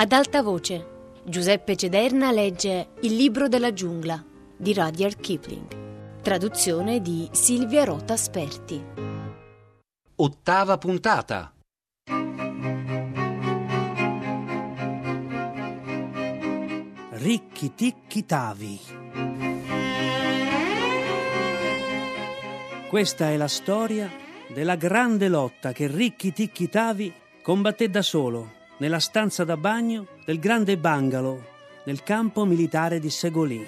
Ad alta voce, Giuseppe Cederna legge Il libro della giungla di Rudyard Kipling. Traduzione di Silvia Rota Sperti. Ottava puntata. Ricchi ticchi tavi. Questa è la storia della grande lotta che Ricchi ticchi tavi combatté da solo nella stanza da bagno del grande bungalow nel campo militare di Segolì.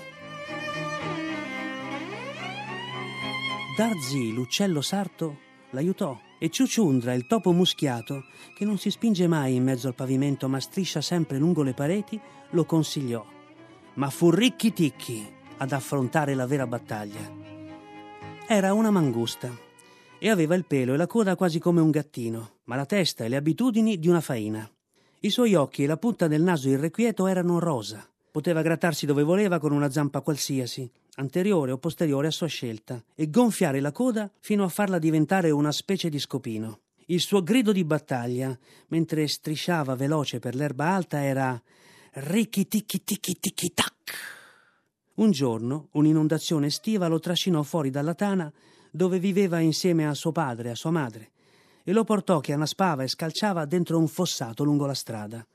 Darzi, l'uccello sarto, l'aiutò e Ciuciundra, il topo muschiato, che non si spinge mai in mezzo al pavimento ma striscia sempre lungo le pareti, lo consigliò. Ma fu Ricchi Ticchi ad affrontare la vera battaglia. Era una mangusta e aveva il pelo e la coda quasi come un gattino, ma la testa e le abitudini di una faina. I suoi occhi e la punta del naso irrequieto erano rosa. Poteva grattarsi dove voleva con una zampa qualsiasi, anteriore o posteriore a sua scelta, e gonfiare la coda fino a farla diventare una specie di scopino. Il suo grido di battaglia, mentre strisciava veloce per l'erba alta, era Ricchi ticchi ticchi ticchi tac. Un giorno un'inondazione estiva lo trascinò fuori dalla tana dove viveva insieme a suo padre e a sua madre e lo portò che annaspava e scalciava dentro un fossato lungo la strada.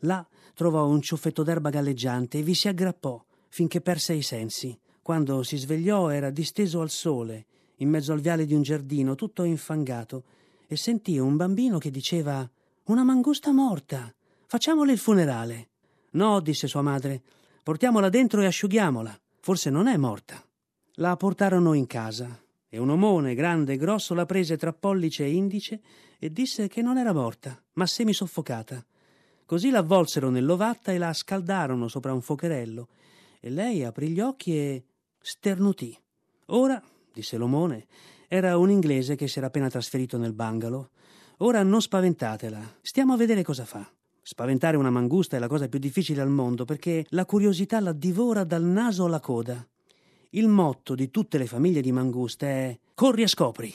Là trovò un ciuffetto d'erba galleggiante e vi si aggrappò finché perse i sensi. Quando si svegliò era disteso al sole, in mezzo al viale di un giardino tutto infangato, e sentì un bambino che diceva Una mangusta morta. Facciamole il funerale. No, disse sua madre, portiamola dentro e asciughiamola. Forse non è morta. La portarono in casa e un omone grande e grosso la prese tra pollice e indice e disse che non era morta, ma semisoffocata. Così l'avvolsero nell'ovatta e la scaldarono sopra un fuocherello, e lei aprì gli occhi e sternutì. Ora, disse l'omone, era un inglese che si era appena trasferito nel bungalow. Ora non spaventatela, stiamo a vedere cosa fa. Spaventare una mangusta è la cosa più difficile al mondo perché la curiosità la divora dal naso alla coda. Il motto di tutte le famiglie di manguste è Corri e scopri.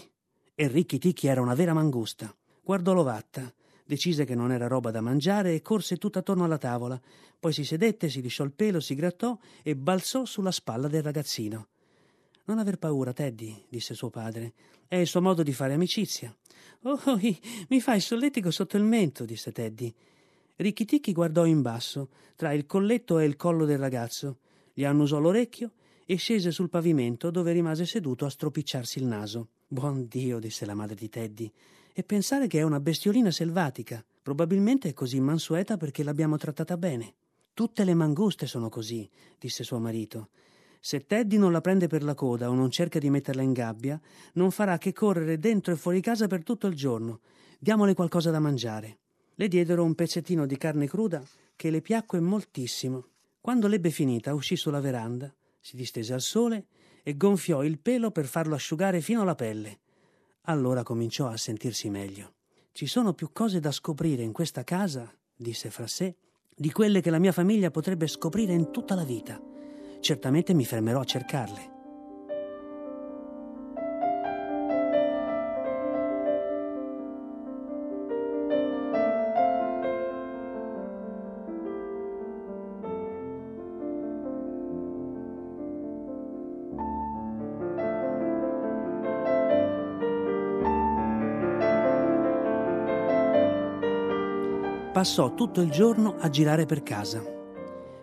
E Ricchi Ticchi era una vera mangusta. Guardò l'ovatta, decise che non era roba da mangiare e corse tutta attorno alla tavola. Poi si sedette, si lisciò il pelo, si grattò e balzò sulla spalla del ragazzino. Non aver paura, Teddy, disse suo padre. È il suo modo di fare amicizia. Oh, mi fai solletico sotto il mento, disse Teddy. Ricchi Ticchi guardò in basso, tra il colletto e il collo del ragazzo. Gli annusò l'orecchio e scese sul pavimento dove rimase seduto a stropicciarsi il naso. Buon Dio, disse la madre di Teddy, e pensare che è una bestiolina selvatica. Probabilmente è così mansueta perché l'abbiamo trattata bene. Tutte le manguste sono così, disse suo marito. Se Teddy non la prende per la coda o non cerca di metterla in gabbia, non farà che correre dentro e fuori casa per tutto il giorno. Diamole qualcosa da mangiare. Le diedero un pezzettino di carne cruda che le piacque moltissimo. Quando l'ebbe finita, uscì sulla veranda si distese al sole e gonfiò il pelo per farlo asciugare fino alla pelle. Allora cominciò a sentirsi meglio. Ci sono più cose da scoprire in questa casa, disse fra sé, di quelle che la mia famiglia potrebbe scoprire in tutta la vita. Certamente mi fermerò a cercarle. Passò tutto il giorno a girare per casa.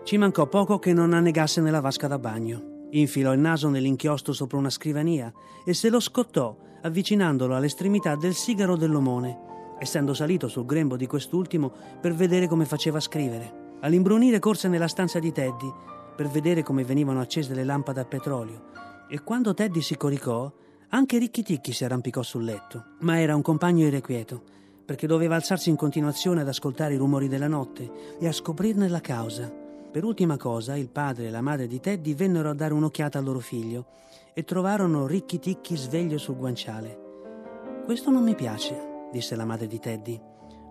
Ci mancò poco che non annegasse nella vasca da bagno. Infilò il naso nell'inchiostro sopra una scrivania e se lo scottò avvicinandolo all'estremità del sigaro dell'omone, essendo salito sul grembo di quest'ultimo per vedere come faceva scrivere. All'imbrunire corse nella stanza di Teddy per vedere come venivano accese le lampade a petrolio e quando Teddy si coricò, anche Ricchi Ticchi si arrampicò sul letto, ma era un compagno irrequieto perché doveva alzarsi in continuazione ad ascoltare i rumori della notte e a scoprirne la causa. Per ultima cosa, il padre e la madre di Teddy vennero a dare un'occhiata al loro figlio e trovarono Ricchi Ticchi sveglio sul guanciale. Questo non mi piace, disse la madre di Teddy.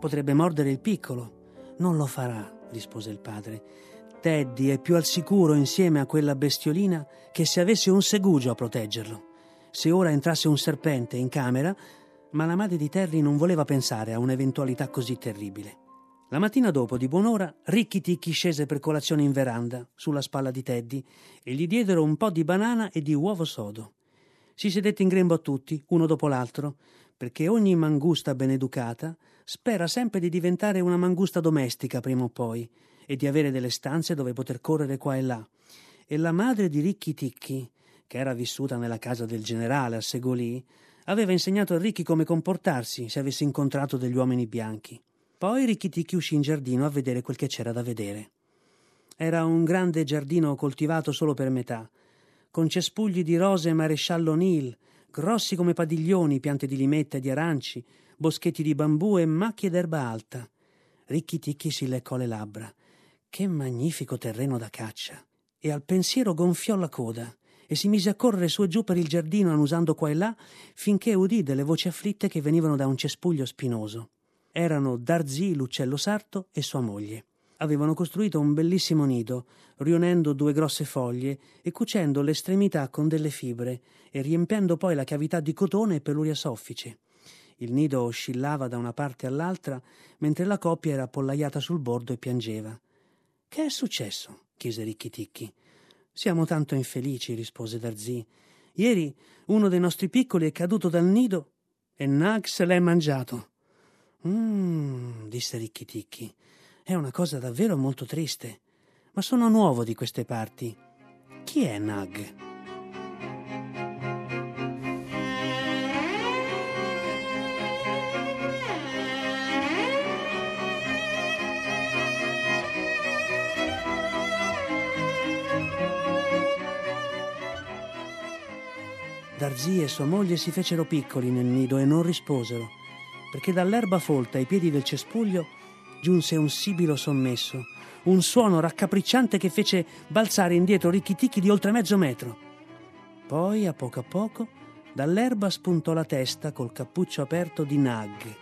Potrebbe mordere il piccolo. Non lo farà, rispose il padre. Teddy è più al sicuro insieme a quella bestiolina che se avesse un segugio a proteggerlo. Se ora entrasse un serpente in camera, ma la madre di Terry non voleva pensare a un'eventualità così terribile. La mattina dopo, di buon'ora, Ricchi Ticchi scese per colazione in veranda, sulla spalla di Teddy, e gli diedero un po' di banana e di uovo sodo. Si sedette in grembo a tutti, uno dopo l'altro, perché ogni mangusta ben educata spera sempre di diventare una mangusta domestica prima o poi, e di avere delle stanze dove poter correre qua e là. E la madre di Ricchi Ticchi, che era vissuta nella casa del generale a Segolì, aveva insegnato a Ricchi come comportarsi se avesse incontrato degli uomini bianchi. Poi Ricchitichi uscì in giardino a vedere quel che c'era da vedere. Era un grande giardino coltivato solo per metà, con cespugli di rose maresciallo Nil, grossi come padiglioni, piante di limetta e di aranci, boschetti di bambù e macchie d'erba alta. Ricchitichi si leccò le labbra. Che magnifico terreno da caccia! E al pensiero gonfiò la coda e si mise a correre su e giù per il giardino annusando qua e là finché udì delle voci afflitte che venivano da un cespuglio spinoso. Erano Darzì, l'uccello sarto, e sua moglie. Avevano costruito un bellissimo nido, riunendo due grosse foglie e cucendo l'estremità con delle fibre e riempiendo poi la cavità di cotone e peluria soffice. Il nido oscillava da una parte all'altra, mentre la coppia era appollaiata sul bordo e piangeva. Che è successo? chiese Ricchi Ticchi. Siamo tanto infelici, rispose Darzì. Ieri uno dei nostri piccoli è caduto dal nido e se l'è mangiato. Mmm, disse Ricchi Ticchi. È una cosa davvero molto triste. Ma sono nuovo di queste parti. Chi è Nag? Darzì e sua moglie si fecero piccoli nel nido e non risposero perché dall'erba folta ai piedi del cespuglio giunse un sibilo sommesso, un suono raccapricciante che fece balzare indietro ricchitichi di oltre mezzo metro. Poi, a poco a poco, dall'erba spuntò la testa col cappuccio aperto di Nag,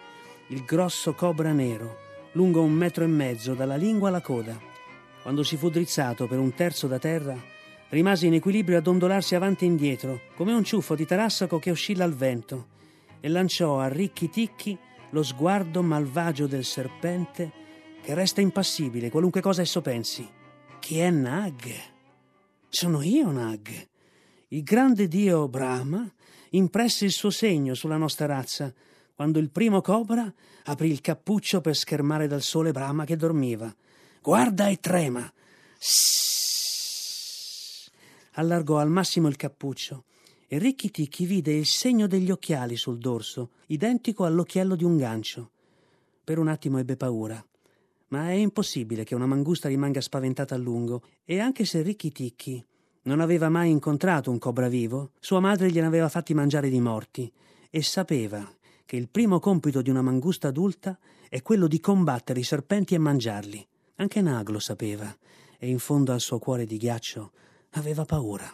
il grosso cobra nero, lungo un metro e mezzo dalla lingua alla coda. Quando si fu drizzato per un terzo da terra, rimase in equilibrio a dondolarsi avanti e indietro, come un ciuffo di tarassaco che oscilla al vento e lanciò a ricchi ticchi lo sguardo malvagio del serpente che resta impassibile qualunque cosa esso pensi. Chi è Nag? Sono io Nag. Il grande dio Brahma impresse il suo segno sulla nostra razza quando il primo cobra aprì il cappuccio per schermare dal sole Brahma che dormiva. Guarda e trema. Sss. Allargò al massimo il cappuccio e Ricchi Ticchi vide il segno degli occhiali sul dorso, identico all'occhiello di un gancio. Per un attimo ebbe paura. Ma è impossibile che una mangusta rimanga spaventata a lungo, e anche se Ricchi Ticchi non aveva mai incontrato un cobra vivo, sua madre gliene aveva fatti mangiare di morti, e sapeva che il primo compito di una mangusta adulta è quello di combattere i serpenti e mangiarli. Anche Nag lo sapeva, e in fondo al suo cuore di ghiaccio aveva paura.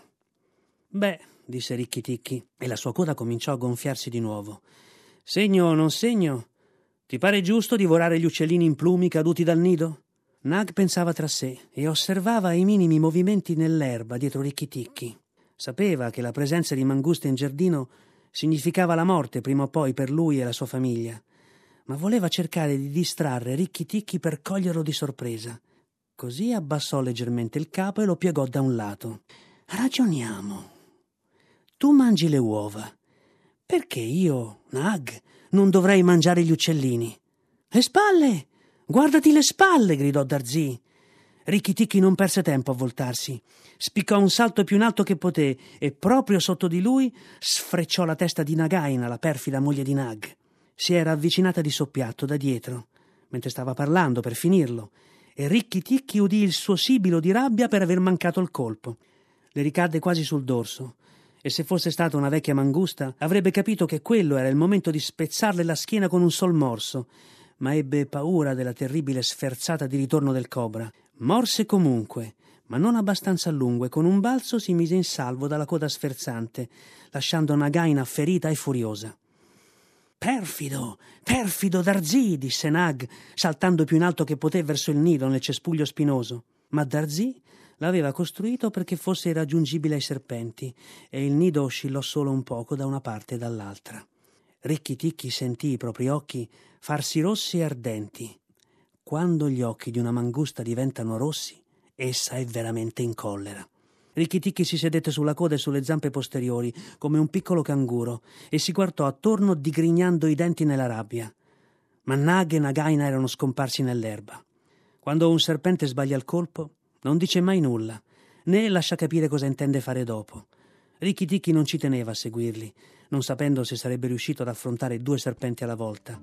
Beh, disse Ricchi Ticchi, e la sua coda cominciò a gonfiarsi di nuovo. Segno o non segno? Ti pare giusto divorare gli uccellini in plumi caduti dal nido? Nag pensava tra sé e osservava i minimi movimenti nell'erba dietro Ricchi Ticchi. Sapeva che la presenza di manguste in giardino significava la morte prima o poi per lui e la sua famiglia, ma voleva cercare di distrarre Ricchi Ticchi per coglierlo di sorpresa. Così abbassò leggermente il capo e lo piegò da un lato. Ragioniamo, tu mangi le uova. Perché io, Nag, non dovrei mangiare gli uccellini? Le spalle! Guardati le spalle! gridò Darzì. Ricchitichi non perse tempo a voltarsi. Spiccò un salto più in alto che poté e proprio sotto di lui sfrecciò la testa di Nagaina, la perfida moglie di Nag. Si era avvicinata di soppiatto da dietro, mentre stava parlando per finirlo, e Ricchitichi udì il suo sibilo di rabbia per aver mancato il colpo. Le ricadde quasi sul dorso e se fosse stata una vecchia mangusta avrebbe capito che quello era il momento di spezzarle la schiena con un sol morso, ma ebbe paura della terribile sferzata di ritorno del cobra. Morse comunque, ma non abbastanza a lungo, e con un balzo si mise in salvo dalla coda sferzante, lasciando Nagaina ferita e furiosa. Perfido, perfido Darzì, disse Nag, saltando più in alto che poté verso il nido nel cespuglio spinoso. Ma Darzì l'aveva costruito perché fosse irraggiungibile ai serpenti e il nido oscillò solo un poco da una parte e dall'altra. Ricchi Ticchi sentì i propri occhi farsi rossi e ardenti. quando gli occhi di una mangusta diventano rossi, essa è veramente in collera. Ricchiticchi si sedette sulla coda e sulle zampe posteriori, come un piccolo canguro, e si guardò attorno digrignando i denti nella rabbia. Ma Nag e Nagaina erano scomparsi nell'erba. Quando un serpente sbaglia il colpo, non dice mai nulla, né lascia capire cosa intende fare dopo. Ricchiticchi non ci teneva a seguirli, non sapendo se sarebbe riuscito ad affrontare due serpenti alla volta.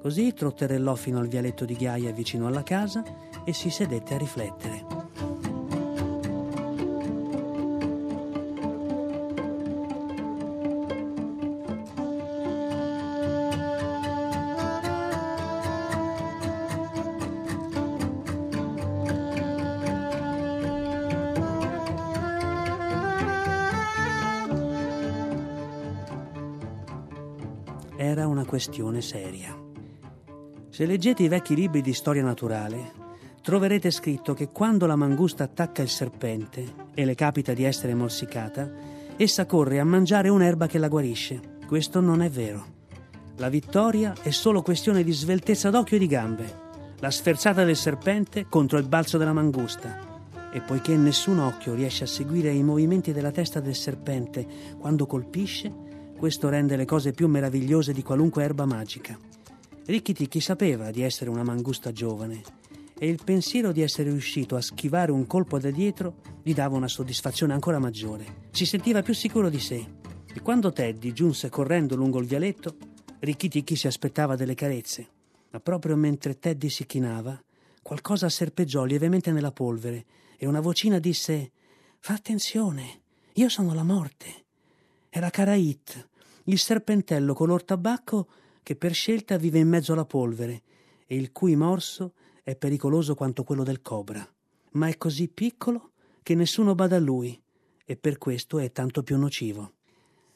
Così trotterellò fino al vialetto di ghiaia vicino alla casa e si sedette a riflettere. Questione seria. Se leggete i vecchi libri di storia naturale, troverete scritto che quando la mangusta attacca il serpente e le capita di essere morsicata, essa corre a mangiare un'erba che la guarisce. Questo non è vero. La vittoria è solo questione di sveltezza d'occhio e di gambe. La sferzata del serpente contro il balzo della mangusta. E poiché nessun occhio riesce a seguire i movimenti della testa del serpente quando colpisce, questo rende le cose più meravigliose di qualunque erba magica. Ricchitichi sapeva di essere una mangusta giovane e il pensiero di essere riuscito a schivare un colpo da dietro gli dava una soddisfazione ancora maggiore. Si sentiva più sicuro di sé. E quando Teddy giunse correndo lungo il vialetto, Ricchitichi si aspettava delle carezze. Ma proprio mentre Teddy si chinava, qualcosa serpeggiò lievemente nella polvere e una vocina disse: Fa attenzione, io sono la morte. Era Karait, il serpentello color tabacco che per scelta vive in mezzo alla polvere e il cui morso è pericoloso quanto quello del cobra. Ma è così piccolo che nessuno bada a lui e per questo è tanto più nocivo.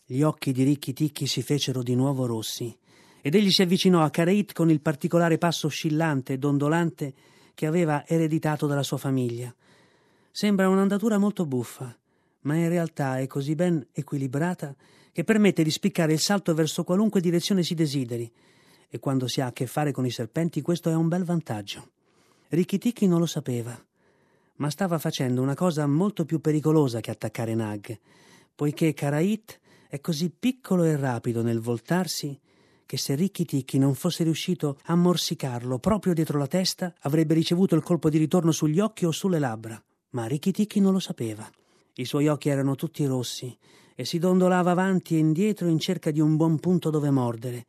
Gli occhi di Ricchi Ticchi si fecero di nuovo rossi ed egli si avvicinò a Kareit con il particolare passo oscillante e dondolante che aveva ereditato dalla sua famiglia. Sembra un'andatura molto buffa, ma in realtà è così ben equilibrata che permette di spiccare il salto verso qualunque direzione si desideri, e quando si ha a che fare con i serpenti questo è un bel vantaggio. Ricchitichi non lo sapeva, ma stava facendo una cosa molto più pericolosa che attaccare Nag, poiché Karait è così piccolo e rapido nel voltarsi che se Ricchitichi non fosse riuscito a morsicarlo proprio dietro la testa, avrebbe ricevuto il colpo di ritorno sugli occhi o sulle labbra. Ma Ricchitichi non lo sapeva. I suoi occhi erano tutti rossi e si dondolava avanti e indietro in cerca di un buon punto dove mordere.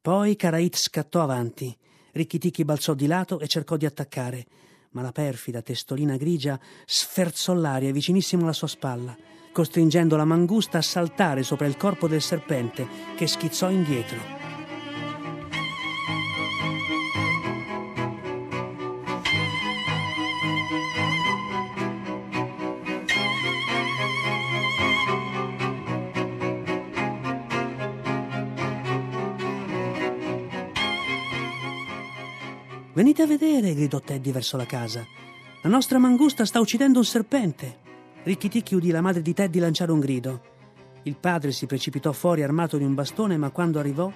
Poi Karait scattò avanti. Ricchitichi balzò di lato e cercò di attaccare, ma la perfida testolina grigia sferzò l'aria vicinissimo alla sua spalla, costringendo la mangusta a saltare sopra il corpo del serpente, che schizzò indietro. Venite a vedere, gridò Teddy verso la casa. La nostra mangusta sta uccidendo un serpente. Ricchiticchi udì la madre di Teddy lanciare un grido. Il padre si precipitò fuori armato di un bastone, ma quando arrivò,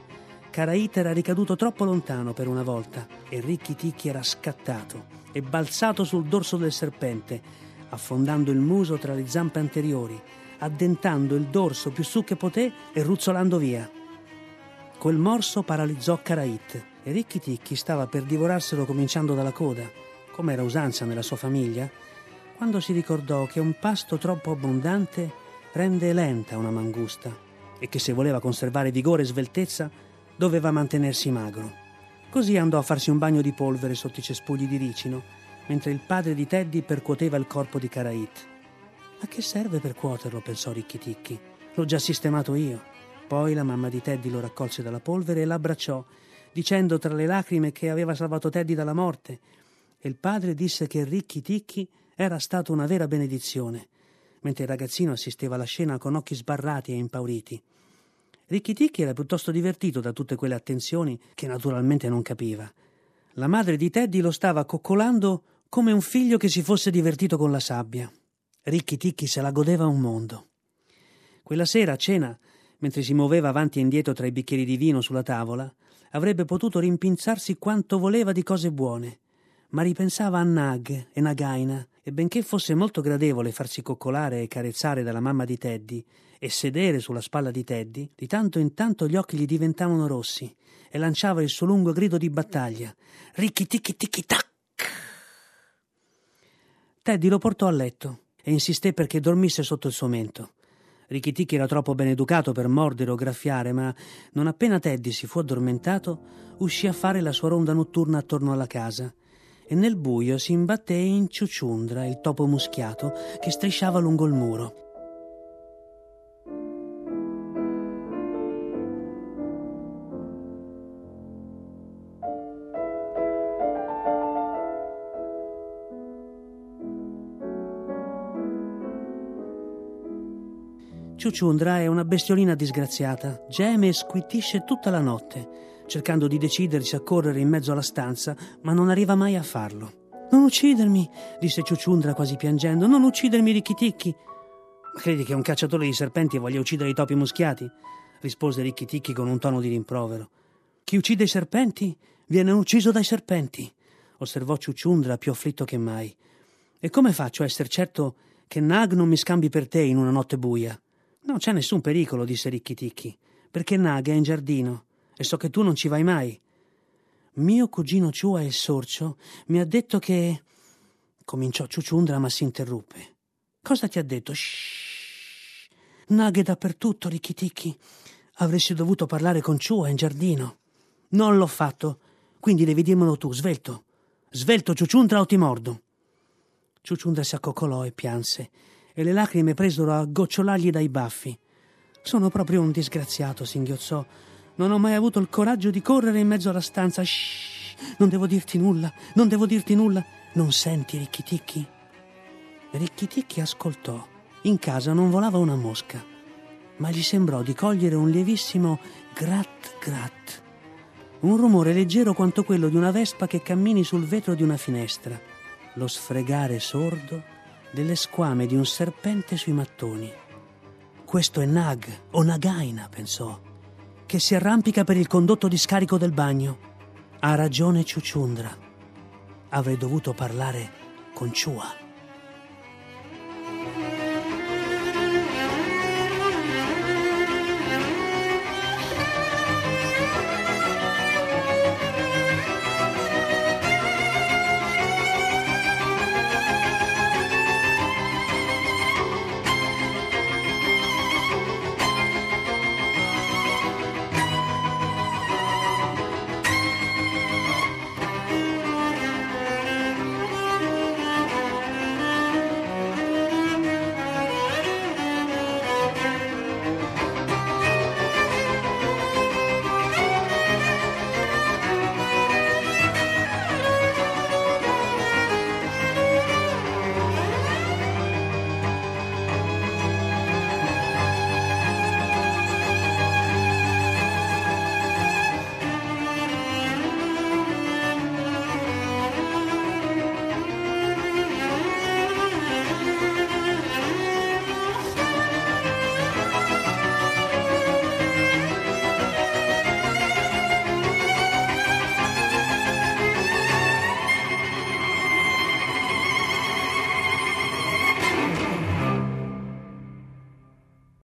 Karaite era ricaduto troppo lontano per una volta e Ricchiticchi era scattato e balzato sul dorso del serpente, affondando il muso tra le zampe anteriori, addentando il dorso più su che poté e ruzzolando via. Quel morso paralizzò Karaite e Ricchi Ticchi stava per divorarselo cominciando dalla coda, come era usanza nella sua famiglia, quando si ricordò che un pasto troppo abbondante rende lenta una mangusta e che se voleva conservare vigore e sveltezza doveva mantenersi magro. Così andò a farsi un bagno di polvere sotto i cespugli di ricino, mentre il padre di Teddy percuoteva il corpo di Karait. A che serve percuoterlo? pensò Ricchi Ticchi. L'ho già sistemato io. Poi la mamma di Teddy lo raccolse dalla polvere e l'abbracciò dicendo tra le lacrime che aveva salvato Teddy dalla morte. E il padre disse che Ricchi Ticchi era stato una vera benedizione, mentre il ragazzino assisteva alla scena con occhi sbarrati e impauriti. Ricchi Ticchi era piuttosto divertito da tutte quelle attenzioni che naturalmente non capiva. La madre di Teddy lo stava coccolando come un figlio che si fosse divertito con la sabbia. Ricchi Ticchi se la godeva un mondo. Quella sera a cena, mentre si muoveva avanti e indietro tra i bicchieri di vino sulla tavola, avrebbe potuto rimpinzarsi quanto voleva di cose buone, ma ripensava a Nag e Nagaina e benché fosse molto gradevole farsi coccolare e carezzare dalla mamma di Teddy e sedere sulla spalla di Teddy, di tanto in tanto gli occhi gli diventavano rossi e lanciava il suo lungo grido di battaglia. Ricchi ticchi ticchi tac! Teddy lo portò a letto e insisté perché dormisse sotto il suo mento. Richiticchi era troppo ben educato per mordere o graffiare, ma non appena Teddy si fu addormentato, uscì a fare la sua ronda notturna attorno alla casa e nel buio si imbatté in Ciuciundra, il topo muschiato, che strisciava lungo il muro. Ciuciundra è una bestiolina disgraziata, geme e squittisce tutta la notte, cercando di decidersi a correre in mezzo alla stanza, ma non arriva mai a farlo. Non uccidermi, disse Ciuciundra quasi piangendo, non uccidermi Ricchiticchi. Ma credi che un cacciatore di serpenti voglia uccidere i topi muschiati? rispose Ricchiticchi con un tono di rimprovero. Chi uccide i serpenti viene ucciso dai serpenti, osservò Ciuciundra più afflitto che mai. E come faccio a essere certo che Nag non mi scambi per te in una notte buia? Non c'è nessun pericolo, disse Ricchiticchi, perché Nag è in giardino e so che tu non ci vai mai. Mio cugino Ciua il sorcio mi ha detto che. cominciò Ciuciundra, ma si interruppe. Cosa ti ha detto? Shh. Nag è dappertutto, Ricchiticchi. Avresti dovuto parlare con Ciua in giardino. Non l'ho fatto, quindi devi dirmelo tu, svelto. Svelto, Ciuciundra, o ti mordo. Ciuciundra si accoccolò e pianse e le lacrime presero a gocciolargli dai baffi. Sono proprio un disgraziato, singhiozzò. Non ho mai avuto il coraggio di correre in mezzo alla stanza. Shh, non devo dirti nulla, non devo dirti nulla. Non senti Ricchiticchi? Ricchiticchi ascoltò. In casa non volava una mosca, ma gli sembrò di cogliere un lievissimo grat grat. Un rumore leggero quanto quello di una vespa che cammini sul vetro di una finestra. Lo sfregare sordo delle squame di un serpente sui mattoni. Questo è Nag o Nagaina, pensò, che si arrampica per il condotto di scarico del bagno. Ha ragione Ciuciundra. Avrei dovuto parlare con Ciua.